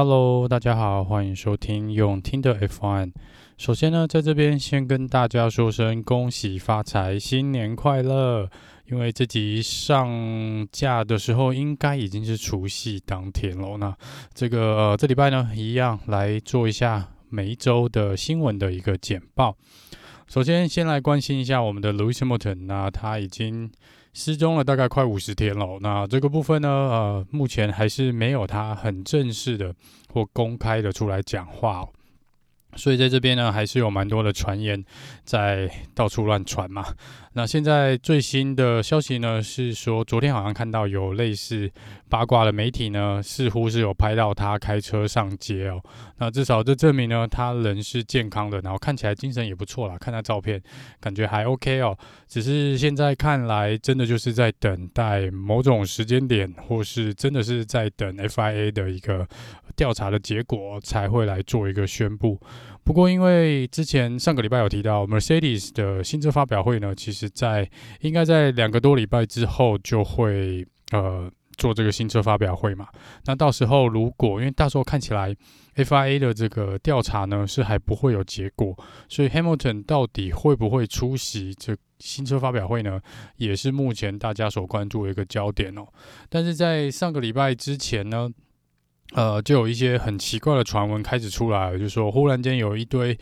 Hello，大家好，欢迎收听用听的 F1。首先呢，在这边先跟大家说声恭喜发财，新年快乐！因为这集上架的时候，应该已经是除夕当天了。那这个、呃、这礼拜呢，一样来做一下每一周的新闻的一个简报。首先，先来关心一下我们的 Lewis Hamilton，那他已经。失踪了大概快五十天了，那这个部分呢，呃，目前还是没有他很正式的或公开的出来讲话。所以在这边呢，还是有蛮多的传言在到处乱传嘛。那现在最新的消息呢，是说昨天好像看到有类似八卦的媒体呢，似乎是有拍到他开车上街哦。那至少这证明呢，他人是健康的，然后看起来精神也不错啦。看他照片，感觉还 OK 哦。只是现在看来，真的就是在等待某种时间点，或是真的是在等 FIA 的一个调查的结果，才会来做一个宣布。不过，因为之前上个礼拜有提到 Mercedes 的新车发表会呢，其实在应该在两个多礼拜之后就会呃做这个新车发表会嘛。那到时候如果因为到时候看起来 FIA 的这个调查呢是还不会有结果，所以 Hamilton 到底会不会出席这新车发表会呢？也是目前大家所关注的一个焦点哦。但是在上个礼拜之前呢，呃，就有一些很奇怪的传闻开始出来，就说忽然间有一堆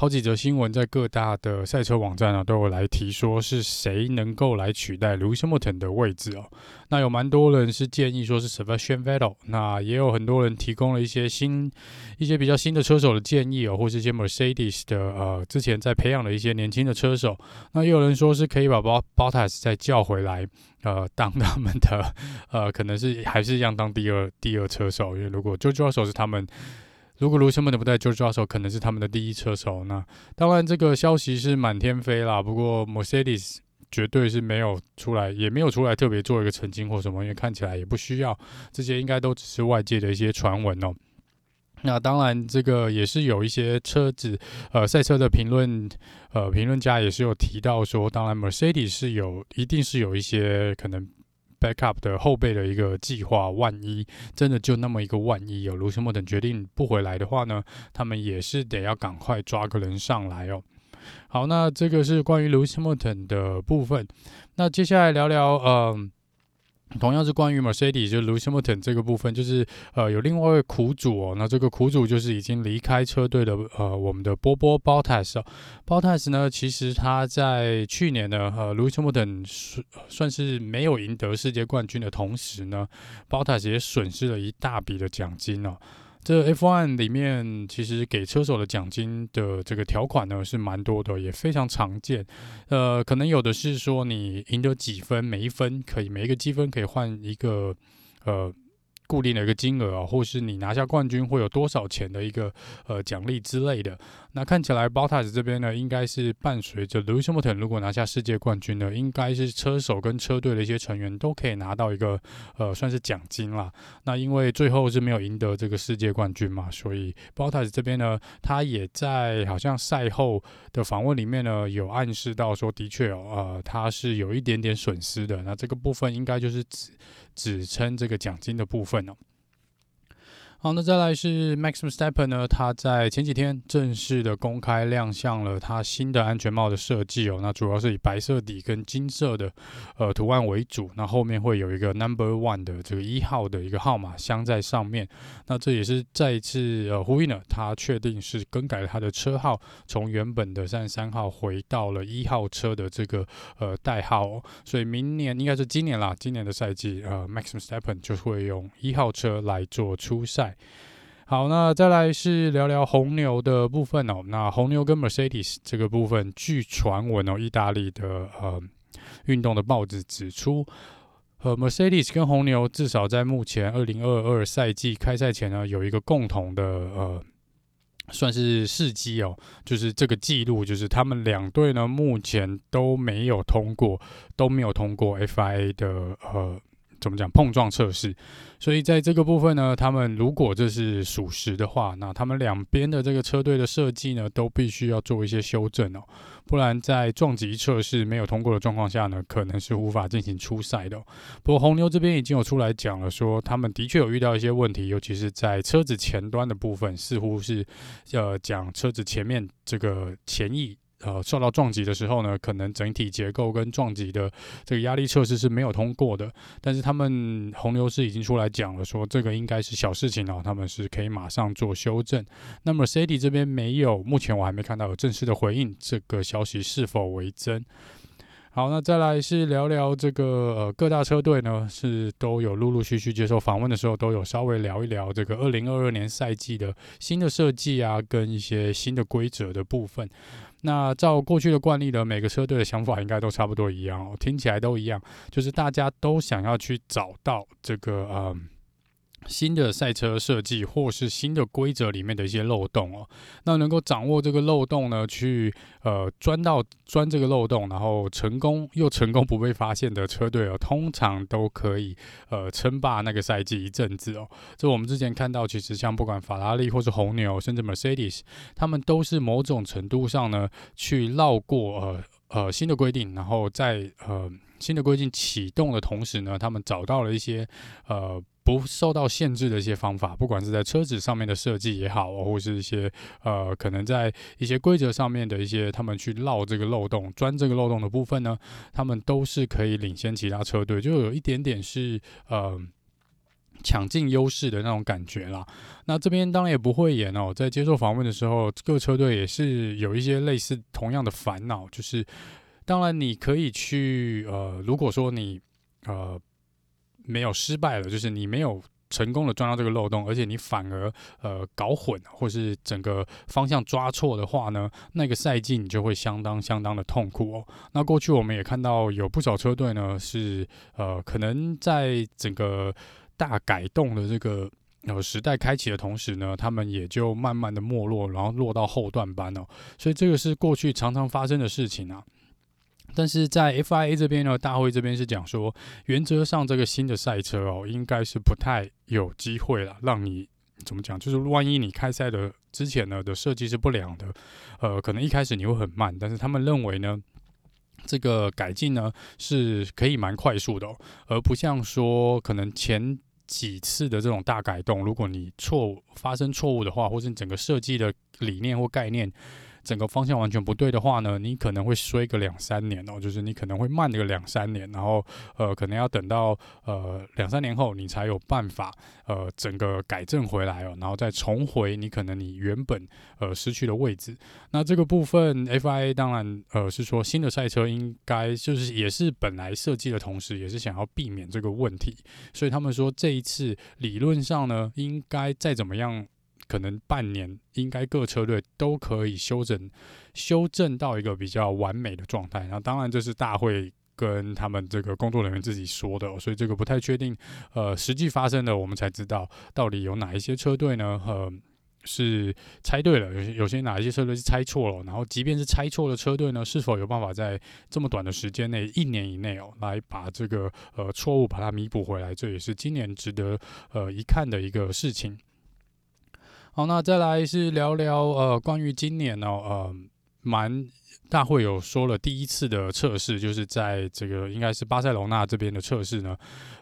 好几则新闻在各大的赛车网站啊都有来提说是谁能够来取代 Lewis Hamilton 的位置哦。那有蛮多人是建议说是 Sebastian Vettel，那也有很多人提供了一些新、一些比较新的车手的建议哦，或是一些 Mercedes 的呃之前在培养的一些年轻的车手。那也有人说是可以把 Bottas 再叫回来，呃，当他们的呃可能是还是一样当第二第二车手，因为如果 Jojo 手是他们，如果 Lewis Hamilton 不在 George Russell，可能是他们的第一车手。那当然这个消息是满天飞啦，不过 Mercedes。绝对是没有出来，也没有出来特别做一个澄清或什么，因为看起来也不需要，这些应该都只是外界的一些传闻哦。那当然，这个也是有一些车子呃赛车的评论呃评论家也是有提到说，当然 Mercedes 是有一定是有一些可能 backup 的后备的一个计划，万一真的就那么一个万一有卢森堡等决定不回来的话呢，他们也是得要赶快抓个人上来哦。好，那这个是关于 Lewis Hamilton 的部分。那接下来聊聊，嗯，同样是关于 Mercedes，就是 Lewis Hamilton 这个部分，就是呃，有另外一位苦主哦。那这个苦主就是已经离开车队的呃，我们的波波 Bottas。Bottas 呢，其实他在去年呢，呃，Lewis Hamilton 算算是没有赢得世界冠军的同时呢，Bottas 也损失了一大笔的奖金哦。这 F1 里面其实给车手的奖金的这个条款呢是蛮多的，也非常常见。呃，可能有的是说你赢得几分，每一分可以每一个积分可以换一个呃。固定的一个金额啊，或是你拿下冠军会有多少钱的一个呃奖励之类的。那看起来 Bottas 这边呢，应该是伴随着 Lewis Hamilton 如果拿下世界冠军呢，应该是车手跟车队的一些成员都可以拿到一个呃算是奖金啦。那因为最后是没有赢得这个世界冠军嘛，所以 Bottas 这边呢，他也在好像赛后的访问里面呢，有暗示到说，的确哦，呃，他是有一点点损失的。那这个部分应该就是指。只称这个奖金的部分哦。好，那再来是 Max Verstappen 呢，他在前几天正式的公开亮相了他新的安全帽的设计哦。那主要是以白色底跟金色的呃图案为主，那后面会有一个 Number One 的这个一号的一个号码镶在上面。那这也是再一次呃呼应了他确定是更改了他的车号，从原本的三十三号回到了一号车的这个呃代号哦。所以明年应该是今年啦，今年的赛季呃 Max Verstappen 就会用一号车来做出赛。好，那再来是聊聊红牛的部分哦。那红牛跟 Mercedes 这个部分，据传闻哦，意大利的呃运动的报纸指出，呃，Mercedes 跟红牛至少在目前二零二二赛季开赛前呢，有一个共同的呃，算是试机哦，就是这个记录，就是他们两队呢目前都没有通过，都没有通过 FIA 的呃。怎么讲碰撞测试，所以在这个部分呢，他们如果这是属实的话，那他们两边的这个车队的设计呢，都必须要做一些修正哦，不然在撞击测试没有通过的状况下呢，可能是无法进行出赛的。不过红牛这边已经有出来讲了，说他们的确有遇到一些问题，尤其是在车子前端的部分，似乎是呃讲车子前面这个前翼。呃，受到撞击的时候呢，可能整体结构跟撞击的这个压力测试是没有通过的。但是他们红牛是已经出来讲了，说这个应该是小事情哦，他们是可以马上做修正。那么 Mercedes 这边没有，目前我还没看到有正式的回应，这个消息是否为真？好，那再来是聊聊这个呃各大车队呢，是都有陆陆续续接受访问的时候，都有稍微聊一聊这个二零二二年赛季的新的设计啊，跟一些新的规则的部分。那照过去的惯例呢，每个车队的想法应该都差不多一样哦，听起来都一样，就是大家都想要去找到这个呃。新的赛车设计或是新的规则里面的一些漏洞哦，那能够掌握这个漏洞呢，去呃钻到钻这个漏洞，然后成功又成功不被发现的车队哦，通常都可以呃称霸那个赛季一阵子哦。这我们之前看到，其实像不管法拉利或是红牛，甚至 Mercedes，他们都是某种程度上呢去绕过呃呃新的规定，然后在呃新的规定启动的同时呢，他们找到了一些呃。不受到限制的一些方法，不管是在车子上面的设计也好，或是一些呃，可能在一些规则上面的一些，他们去绕这个漏洞、钻这个漏洞的部分呢，他们都是可以领先其他车队，就有一点点是呃抢尽优势的那种感觉啦。那这边当然也不会演哦，在接受访问的时候，各车队也是有一些类似同样的烦恼，就是当然你可以去呃，如果说你呃。没有失败了，就是你没有成功的钻到这个漏洞，而且你反而呃搞混，或是整个方向抓错的话呢，那个赛季你就会相当相当的痛苦哦。那过去我们也看到有不少车队呢是呃可能在整个大改动的这个呃时代开启的同时呢，他们也就慢慢的没落，然后落到后段班哦。所以这个是过去常常发生的事情啊。但是在 FIA 这边呢，大会这边是讲说，原则上这个新的赛车哦，应该是不太有机会了，让你怎么讲？就是万一你开赛的之前呢的设计是不良的，呃，可能一开始你会很慢，但是他们认为呢，这个改进呢是可以蛮快速的，而不像说可能前几次的这种大改动，如果你错误发生错误的话，或是整个设计的理念或概念。整个方向完全不对的话呢，你可能会衰个两三年哦，就是你可能会慢个两三年，然后呃，可能要等到呃两三年后，你才有办法呃整个改正回来哦，然后再重回你可能你原本呃失去的位置。那这个部分，FIA 当然呃是说新的赛车应该就是也是本来设计的同时，也是想要避免这个问题，所以他们说这一次理论上呢，应该再怎么样。可能半年应该各车队都可以修整，修正到一个比较完美的状态。那当然这是大会跟他们这个工作人员自己说的，所以这个不太确定。呃，实际发生的我们才知道到底有哪一些车队呢？呃，是猜对了，有些有些哪一些车队是猜错了。然后即便是猜错的车队呢，是否有办法在这么短的时间内，一年以内哦，来把这个呃错误把它弥补回来？这也是今年值得呃一看的一个事情。好，那再来是聊聊呃，关于今年哦，呃，蛮。大会有说了，第一次的测试就是在这个应该是巴塞罗那这边的测试呢，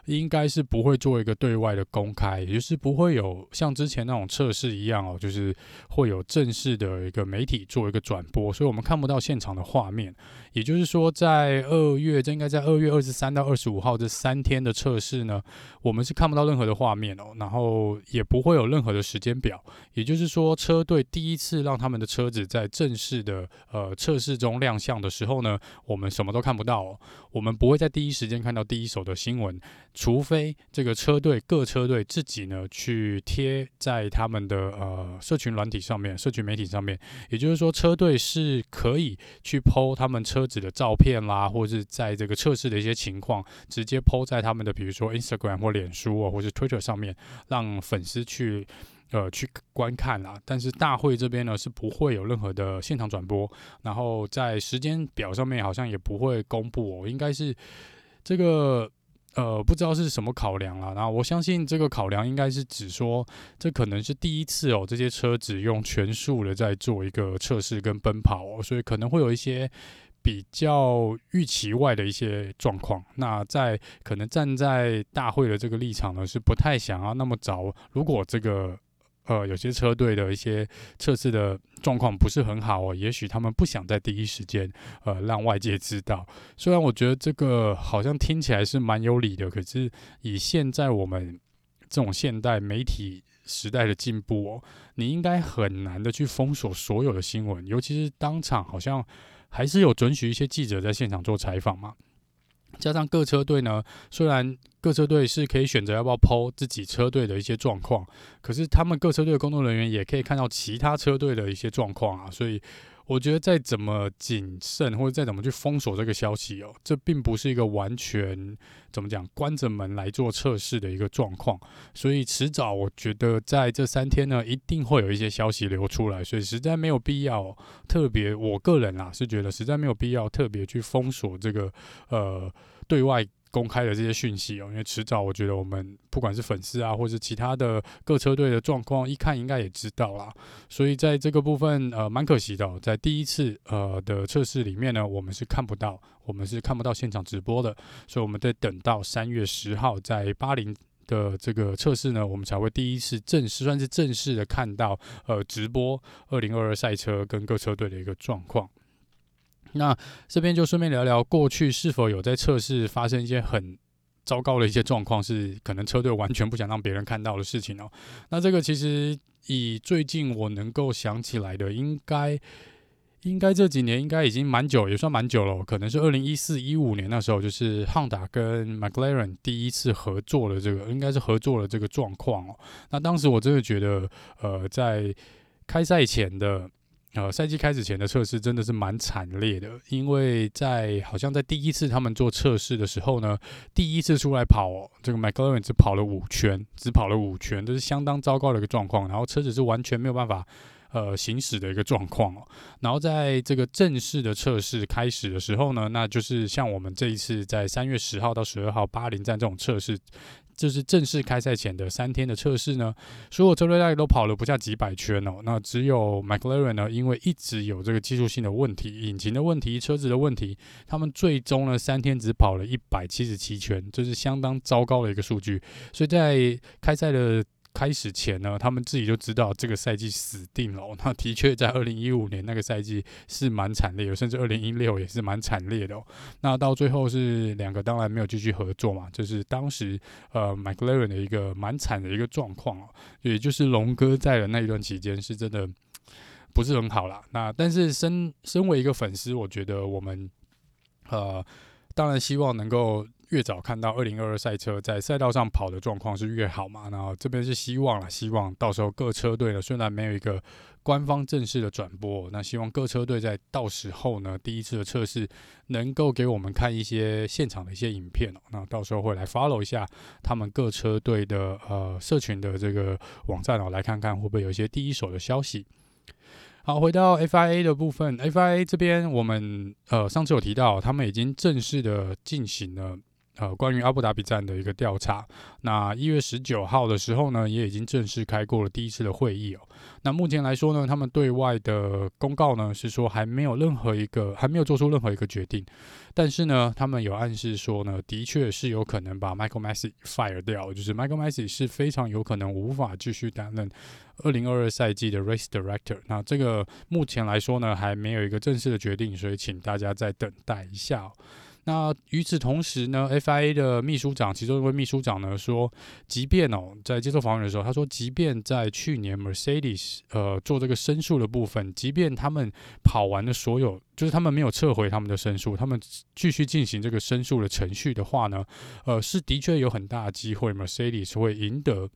应该是不会做一个对外的公开，也就是不会有像之前那种测试一样哦，就是会有正式的一个媒体做一个转播，所以我们看不到现场的画面。也就是说，在二月，这应该在二月二十三到二十五号这三天的测试呢，我们是看不到任何的画面哦，然后也不会有任何的时间表。也就是说，车队第一次让他们的车子在正式的呃测试。中亮相的时候呢，我们什么都看不到，我们不会在第一时间看到第一手的新闻，除非这个车队各车队自己呢去贴在他们的呃社群软体上面、社群媒体上面。也就是说，车队是可以去 po 他们车子的照片啦，或者是在这个测试的一些情况，直接 po 在他们的比如说 Instagram 或脸书啊，或是 Twitter 上面，让粉丝去。呃，去观看啦，但是大会这边呢是不会有任何的现场转播，然后在时间表上面好像也不会公布哦，应该是这个呃，不知道是什么考量啦。那我相信这个考量应该是指说，这可能是第一次哦，这些车子用全速的在做一个测试跟奔跑，所以可能会有一些比较预期外的一些状况。那在可能站在大会的这个立场呢，是不太想要那么早。如果这个呃，有些车队的一些测试的状况不是很好哦，也许他们不想在第一时间呃让外界知道。虽然我觉得这个好像听起来是蛮有理的，可是以现在我们这种现代媒体时代的进步哦，你应该很难的去封锁所有的新闻，尤其是当场好像还是有准许一些记者在现场做采访嘛。加上各车队呢，虽然各车队是可以选择要不要抛自己车队的一些状况，可是他们各车队的工作人员也可以看到其他车队的一些状况啊，所以。我觉得再怎么谨慎，或者再怎么去封锁这个消息哦，这并不是一个完全怎么讲关着门来做测试的一个状况。所以迟早，我觉得在这三天呢，一定会有一些消息流出来。所以实在没有必要特别，我个人啊是觉得实在没有必要特别去封锁这个呃对外。公开的这些讯息哦，因为迟早我觉得我们不管是粉丝啊，或是其他的各车队的状况，一看应该也知道啦。所以在这个部分，呃，蛮可惜的，在第一次呃的测试里面呢，我们是看不到，我们是看不到现场直播的。所以我们得等到三月十号在巴林的这个测试呢，我们才会第一次正式算是正式的看到呃直播二零二二赛车跟各车队的一个状况。那这边就顺便聊聊过去是否有在测试发生一些很糟糕的一些状况，是可能车队完全不想让别人看到的事情哦。那这个其实以最近我能够想起来的，应该应该这几年应该已经蛮久，也算蛮久了。可能是二零一四一五年那时候，就是汉达跟 McLaren 第一次合作的这个，应该是合作的这个状况哦。那当时我真的觉得，呃，在开赛前的。呃，赛季开始前的测试真的是蛮惨烈的，因为在好像在第一次他们做测试的时候呢，第一次出来跑，这个 McLaren 只跑了五圈，只跑了五圈，这是相当糟糕的一个状况。然后车子是完全没有办法呃行驶的一个状况哦。然后在这个正式的测试开始的时候呢，那就是像我们这一次在三月十号到十二号巴林站这种测试。这是正式开赛前的三天的测试呢，所有车队大概都跑了不下几百圈哦。那只有 McLaren 呢，因为一直有这个技术性的问题、引擎的问题、车子的问题，他们最终呢三天只跑了一百七十七圈，这是相当糟糕的一个数据。所以在开赛的。开始前呢，他们自己就知道这个赛季死定了。那的确，在二零一五年那个赛季是蛮惨烈的，甚至二零一六也是蛮惨烈的。哦那到最后是两个当然没有继续合作嘛，就是当时呃 McLaren 的一个蛮惨的一个状况哦，也就是龙哥在的那一段期间是真的不是很好啦。那但是身身为一个粉丝，我觉得我们呃当然希望能够。越早看到二零二二赛车在赛道上跑的状况是越好嘛？然后这边是希望了，希望到时候各车队呢，虽然没有一个官方正式的转播，那希望各车队在到时候呢，第一次的测试能够给我们看一些现场的一些影片哦。那到时候会来 follow 一下他们各车队的呃社群的这个网站哦，来看看会不会有一些第一手的消息。好，回到 FIA 的部分，FIA 这边我们呃上次有提到，他们已经正式的进行了。呃，关于阿布达比站的一个调查，那一月十九号的时候呢，也已经正式开过了第一次的会议哦。那目前来说呢，他们对外的公告呢是说还没有任何一个，还没有做出任何一个决定，但是呢，他们有暗示说呢，的确是有可能把 Michael Masi fire 掉，就是 Michael Masi 是非常有可能无法继续担任二零二二赛季的 Race Director。那这个目前来说呢，还没有一个正式的决定，所以请大家再等待一下。那与此同时呢，FIA 的秘书长，其中一位秘书长呢说，即便哦，在接受访问的时候，他说，即便在去年 Mercedes 呃做这个申诉的部分，即便他们跑完了所有，就是他们没有撤回他们的申诉，他们继续进行这个申诉的程序的话呢，呃，是的确有很大的机会 Mercedes 会赢得。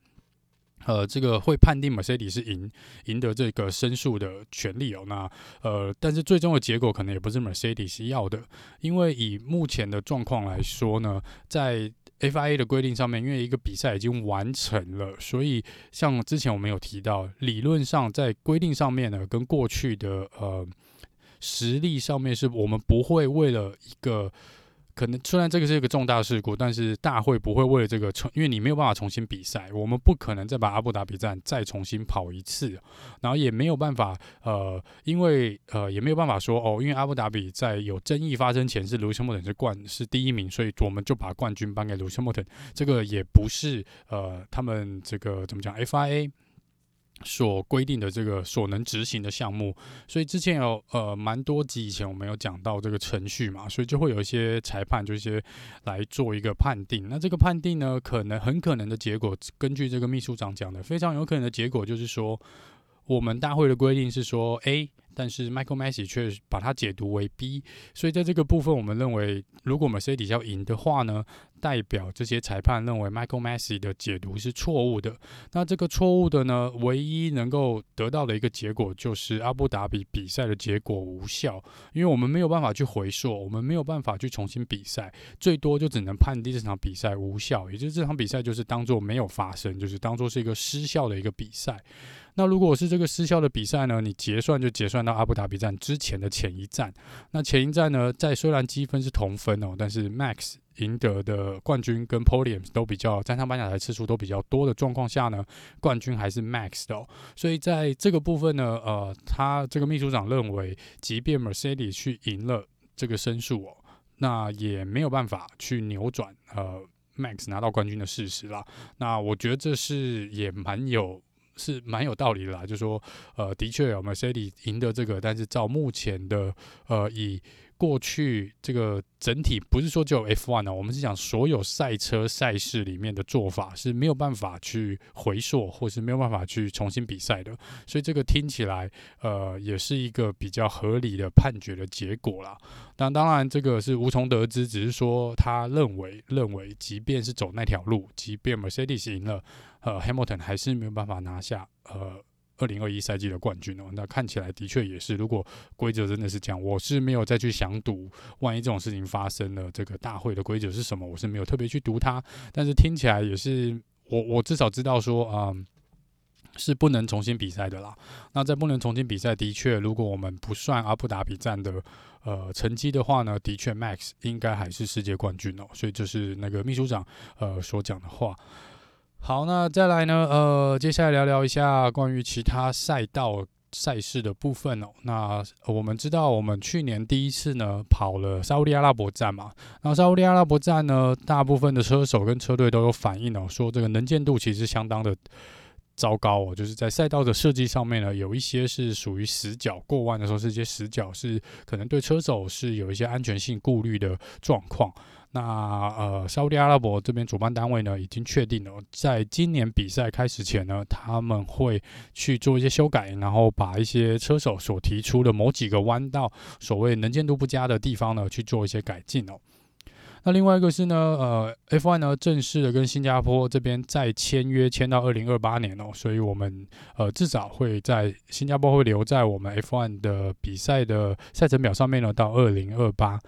呃，这个会判定 Mercedes 是赢赢得这个申诉的权利哦。那呃，但是最终的结果可能也不是 Mercedes 要的，因为以目前的状况来说呢，在 FIA 的规定上面，因为一个比赛已经完成了，所以像之前我们有提到，理论上在规定上面呢，跟过去的呃实力上面，是我们不会为了一个。可能虽然这个是一个重大事故，但是大会不会为了这个重，因为你没有办法重新比赛，我们不可能再把阿布达比站再重新跑一次，然后也没有办法，呃，因为呃也没有办法说哦，因为阿布达比在有争议发生前是卢西莫顿是冠是第一名，所以我们就把冠军颁给卢西莫顿，这个也不是呃他们这个怎么讲 FIA。所规定的这个所能执行的项目，所以之前有呃蛮多集以前我们有讲到这个程序嘛，所以就会有一些裁判就一些来做一个判定。那这个判定呢，可能很可能的结果，根据这个秘书长讲的，非常有可能的结果就是说，我们大会的规定是说 A。但是 Michael Messi 却把它解读为 B，所以在这个部分，我们认为，如果 Mercedes 要赢的话呢，代表这些裁判认为 Michael Messi 的解读是错误的。那这个错误的呢，唯一能够得到的一个结果就是阿布达比比赛的结果无效，因为我们没有办法去回溯，我们没有办法去重新比赛，最多就只能判定这场比赛无效，也就是这场比赛就是当做没有发生，就是当做是一个失效的一个比赛。那如果是这个失效的比赛呢，你结算就结算到阿布达比站之前的前一站。那前一站呢，在虽然积分是同分哦，但是 Max 赢得的冠军跟 Podium 都比较站上颁奖台次数都比较多的状况下呢，冠军还是 Max 的哦。所以在这个部分呢，呃，他这个秘书长认为，即便 Mercedes 去赢了这个申诉哦，那也没有办法去扭转呃 Max 拿到冠军的事实啦。那我觉得这是也蛮有。是蛮有道理的啦，就说，呃，的确有 Mercedes 赢得这个，但是照目前的，呃，以过去这个整体不是说只有 F1 呢，我们是讲所有赛车赛事里面的做法是没有办法去回溯，或是没有办法去重新比赛的，所以这个听起来，呃，也是一个比较合理的判决的结果啦。但当然，这个是无从得知，只是说他认为，认为即便是走那条路，即便 Mercedes 赢了。呃，Hamilton 还是没有办法拿下呃二零二一赛季的冠军哦。那看起来的确也是，如果规则真的是这样，我是没有再去想赌，万一这种事情发生了，这个大会的规则是什么，我是没有特别去读它。但是听起来也是，我我至少知道说，嗯、是不能重新比赛的啦。那在不能重新比赛，的确，如果我们不算阿布达比站的呃成绩的话呢，的确 Max 应该还是世界冠军哦。所以这是那个秘书长呃所讲的话。好，那再来呢？呃，接下来聊聊一下关于其他赛道赛事的部分哦。那我们知道，我们去年第一次呢跑了沙乌地阿拉伯站嘛。那沙乌地阿拉伯站呢，大部分的车手跟车队都有反映哦，说这个能见度其实相当的糟糕哦。就是在赛道的设计上面呢，有一些是属于死角，过弯的时候是一些死角，是可能对车手是有一些安全性顾虑的状况。那呃，沙特阿拉伯这边主办单位呢，已经确定了，在今年比赛开始前呢，他们会去做一些修改，然后把一些车手所提出的某几个弯道所谓能见度不佳的地方呢，去做一些改进哦。那另外一个是呢，呃，F1 呢正式的跟新加坡这边再签约，签到二零二八年哦，所以我们呃至少会在新加坡会留在我们 F1 的比赛的赛程表上面呢，到二零二八。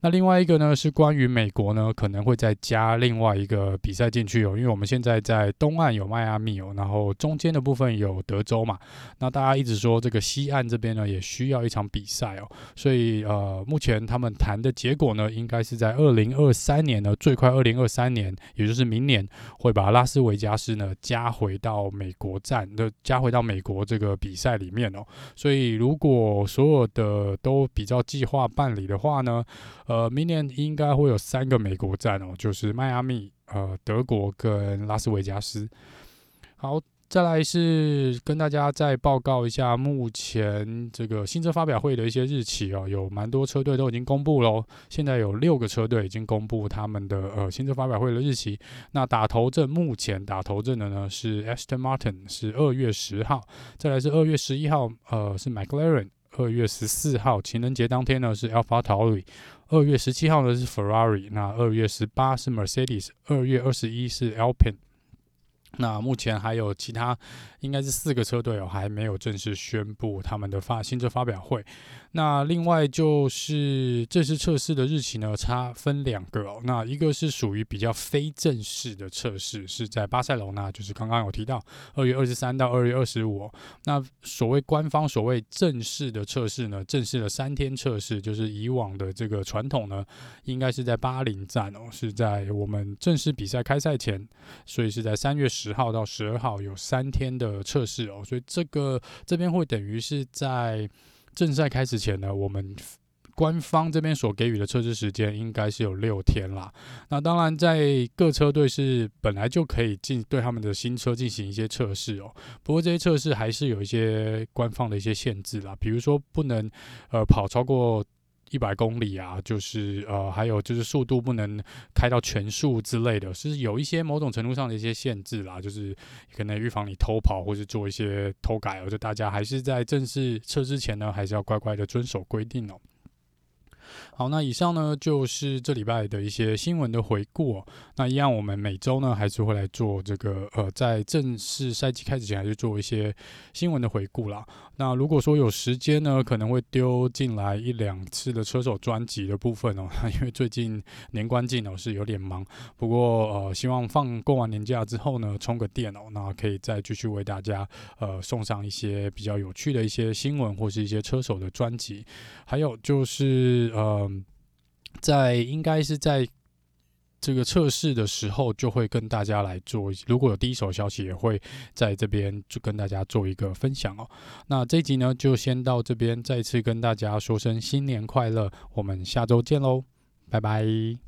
那另外一个呢，是关于美国呢，可能会再加另外一个比赛进去哦，因为我们现在在东岸有迈阿密哦，然后中间的部分有德州嘛，那大家一直说这个西岸这边呢也需要一场比赛哦，所以呃，目前他们谈的结果呢，应该是在二零二三年呢，最快二零二三年，也就是明年会把拉斯维加斯呢加回到美国站的，加回到美国这个比赛里面哦，所以如果所有的都比较计划办理的话呢，呃，明年应该会有三个美国站哦，就是迈阿密、呃，德国跟拉斯维加斯。好，再来是跟大家再报告一下目前这个新车发表会的一些日期哦，有蛮多车队都已经公布喽。现在有六个车队已经公布他们的呃新车发表会的日期。那打头阵，目前打头阵的呢是 Aston Martin，是二月十号，再来是二月十一号，呃，是 McLaren。二月十四号情人节当天呢是 AlphaTauri，二月十七号呢是 Ferrari，那二月十八是 Mercedes，二月二十一是 Alpin 那目前还有其他，应该是四个车队哦，还没有正式宣布他们的发新车发表会。那另外就是这次测试的日期呢，差分两个哦。那一个是属于比较非正式的测试，是在巴塞罗那，就是刚刚有提到二月二十三到二月二十五。那所谓官方所谓正式的测试呢，正式的三天测试，就是以往的这个传统呢，应该是在巴林站哦，是在我们正式比赛开赛前，所以是在三月十号到十二号有三天的测试哦。所以这个这边会等于是在。正赛开始前呢，我们官方这边所给予的测试时间应该是有六天啦。那当然，在各车队是本来就可以进对他们的新车进行一些测试哦。不过这些测试还是有一些官方的一些限制啦，比如说不能呃跑超过。一百公里啊，就是呃，还有就是速度不能开到全速之类的，是有一些某种程度上的一些限制啦，就是可能预防你偷跑或是做一些偷改，而且大家还是在正式测之前呢，还是要乖乖的遵守规定哦。好，那以上呢就是这礼拜的一些新闻的回顾哦。那一样，我们每周呢还是会来做这个呃，在正式赛季开始前，还是做一些新闻的回顾啦。那如果说有时间呢，可能会丢进来一两次的车手专辑的部分哦。因为最近年关近哦，是有点忙。不过呃，希望放过完年假之后呢，充个电哦，那可以再继续为大家呃送上一些比较有趣的一些新闻或是一些车手的专辑。还有就是。嗯，在应该是在这个测试的时候，就会跟大家来做。如果有第一手消息，也会在这边就跟大家做一个分享哦。那这一集呢，就先到这边，再次跟大家说声新年快乐，我们下周见喽，拜拜。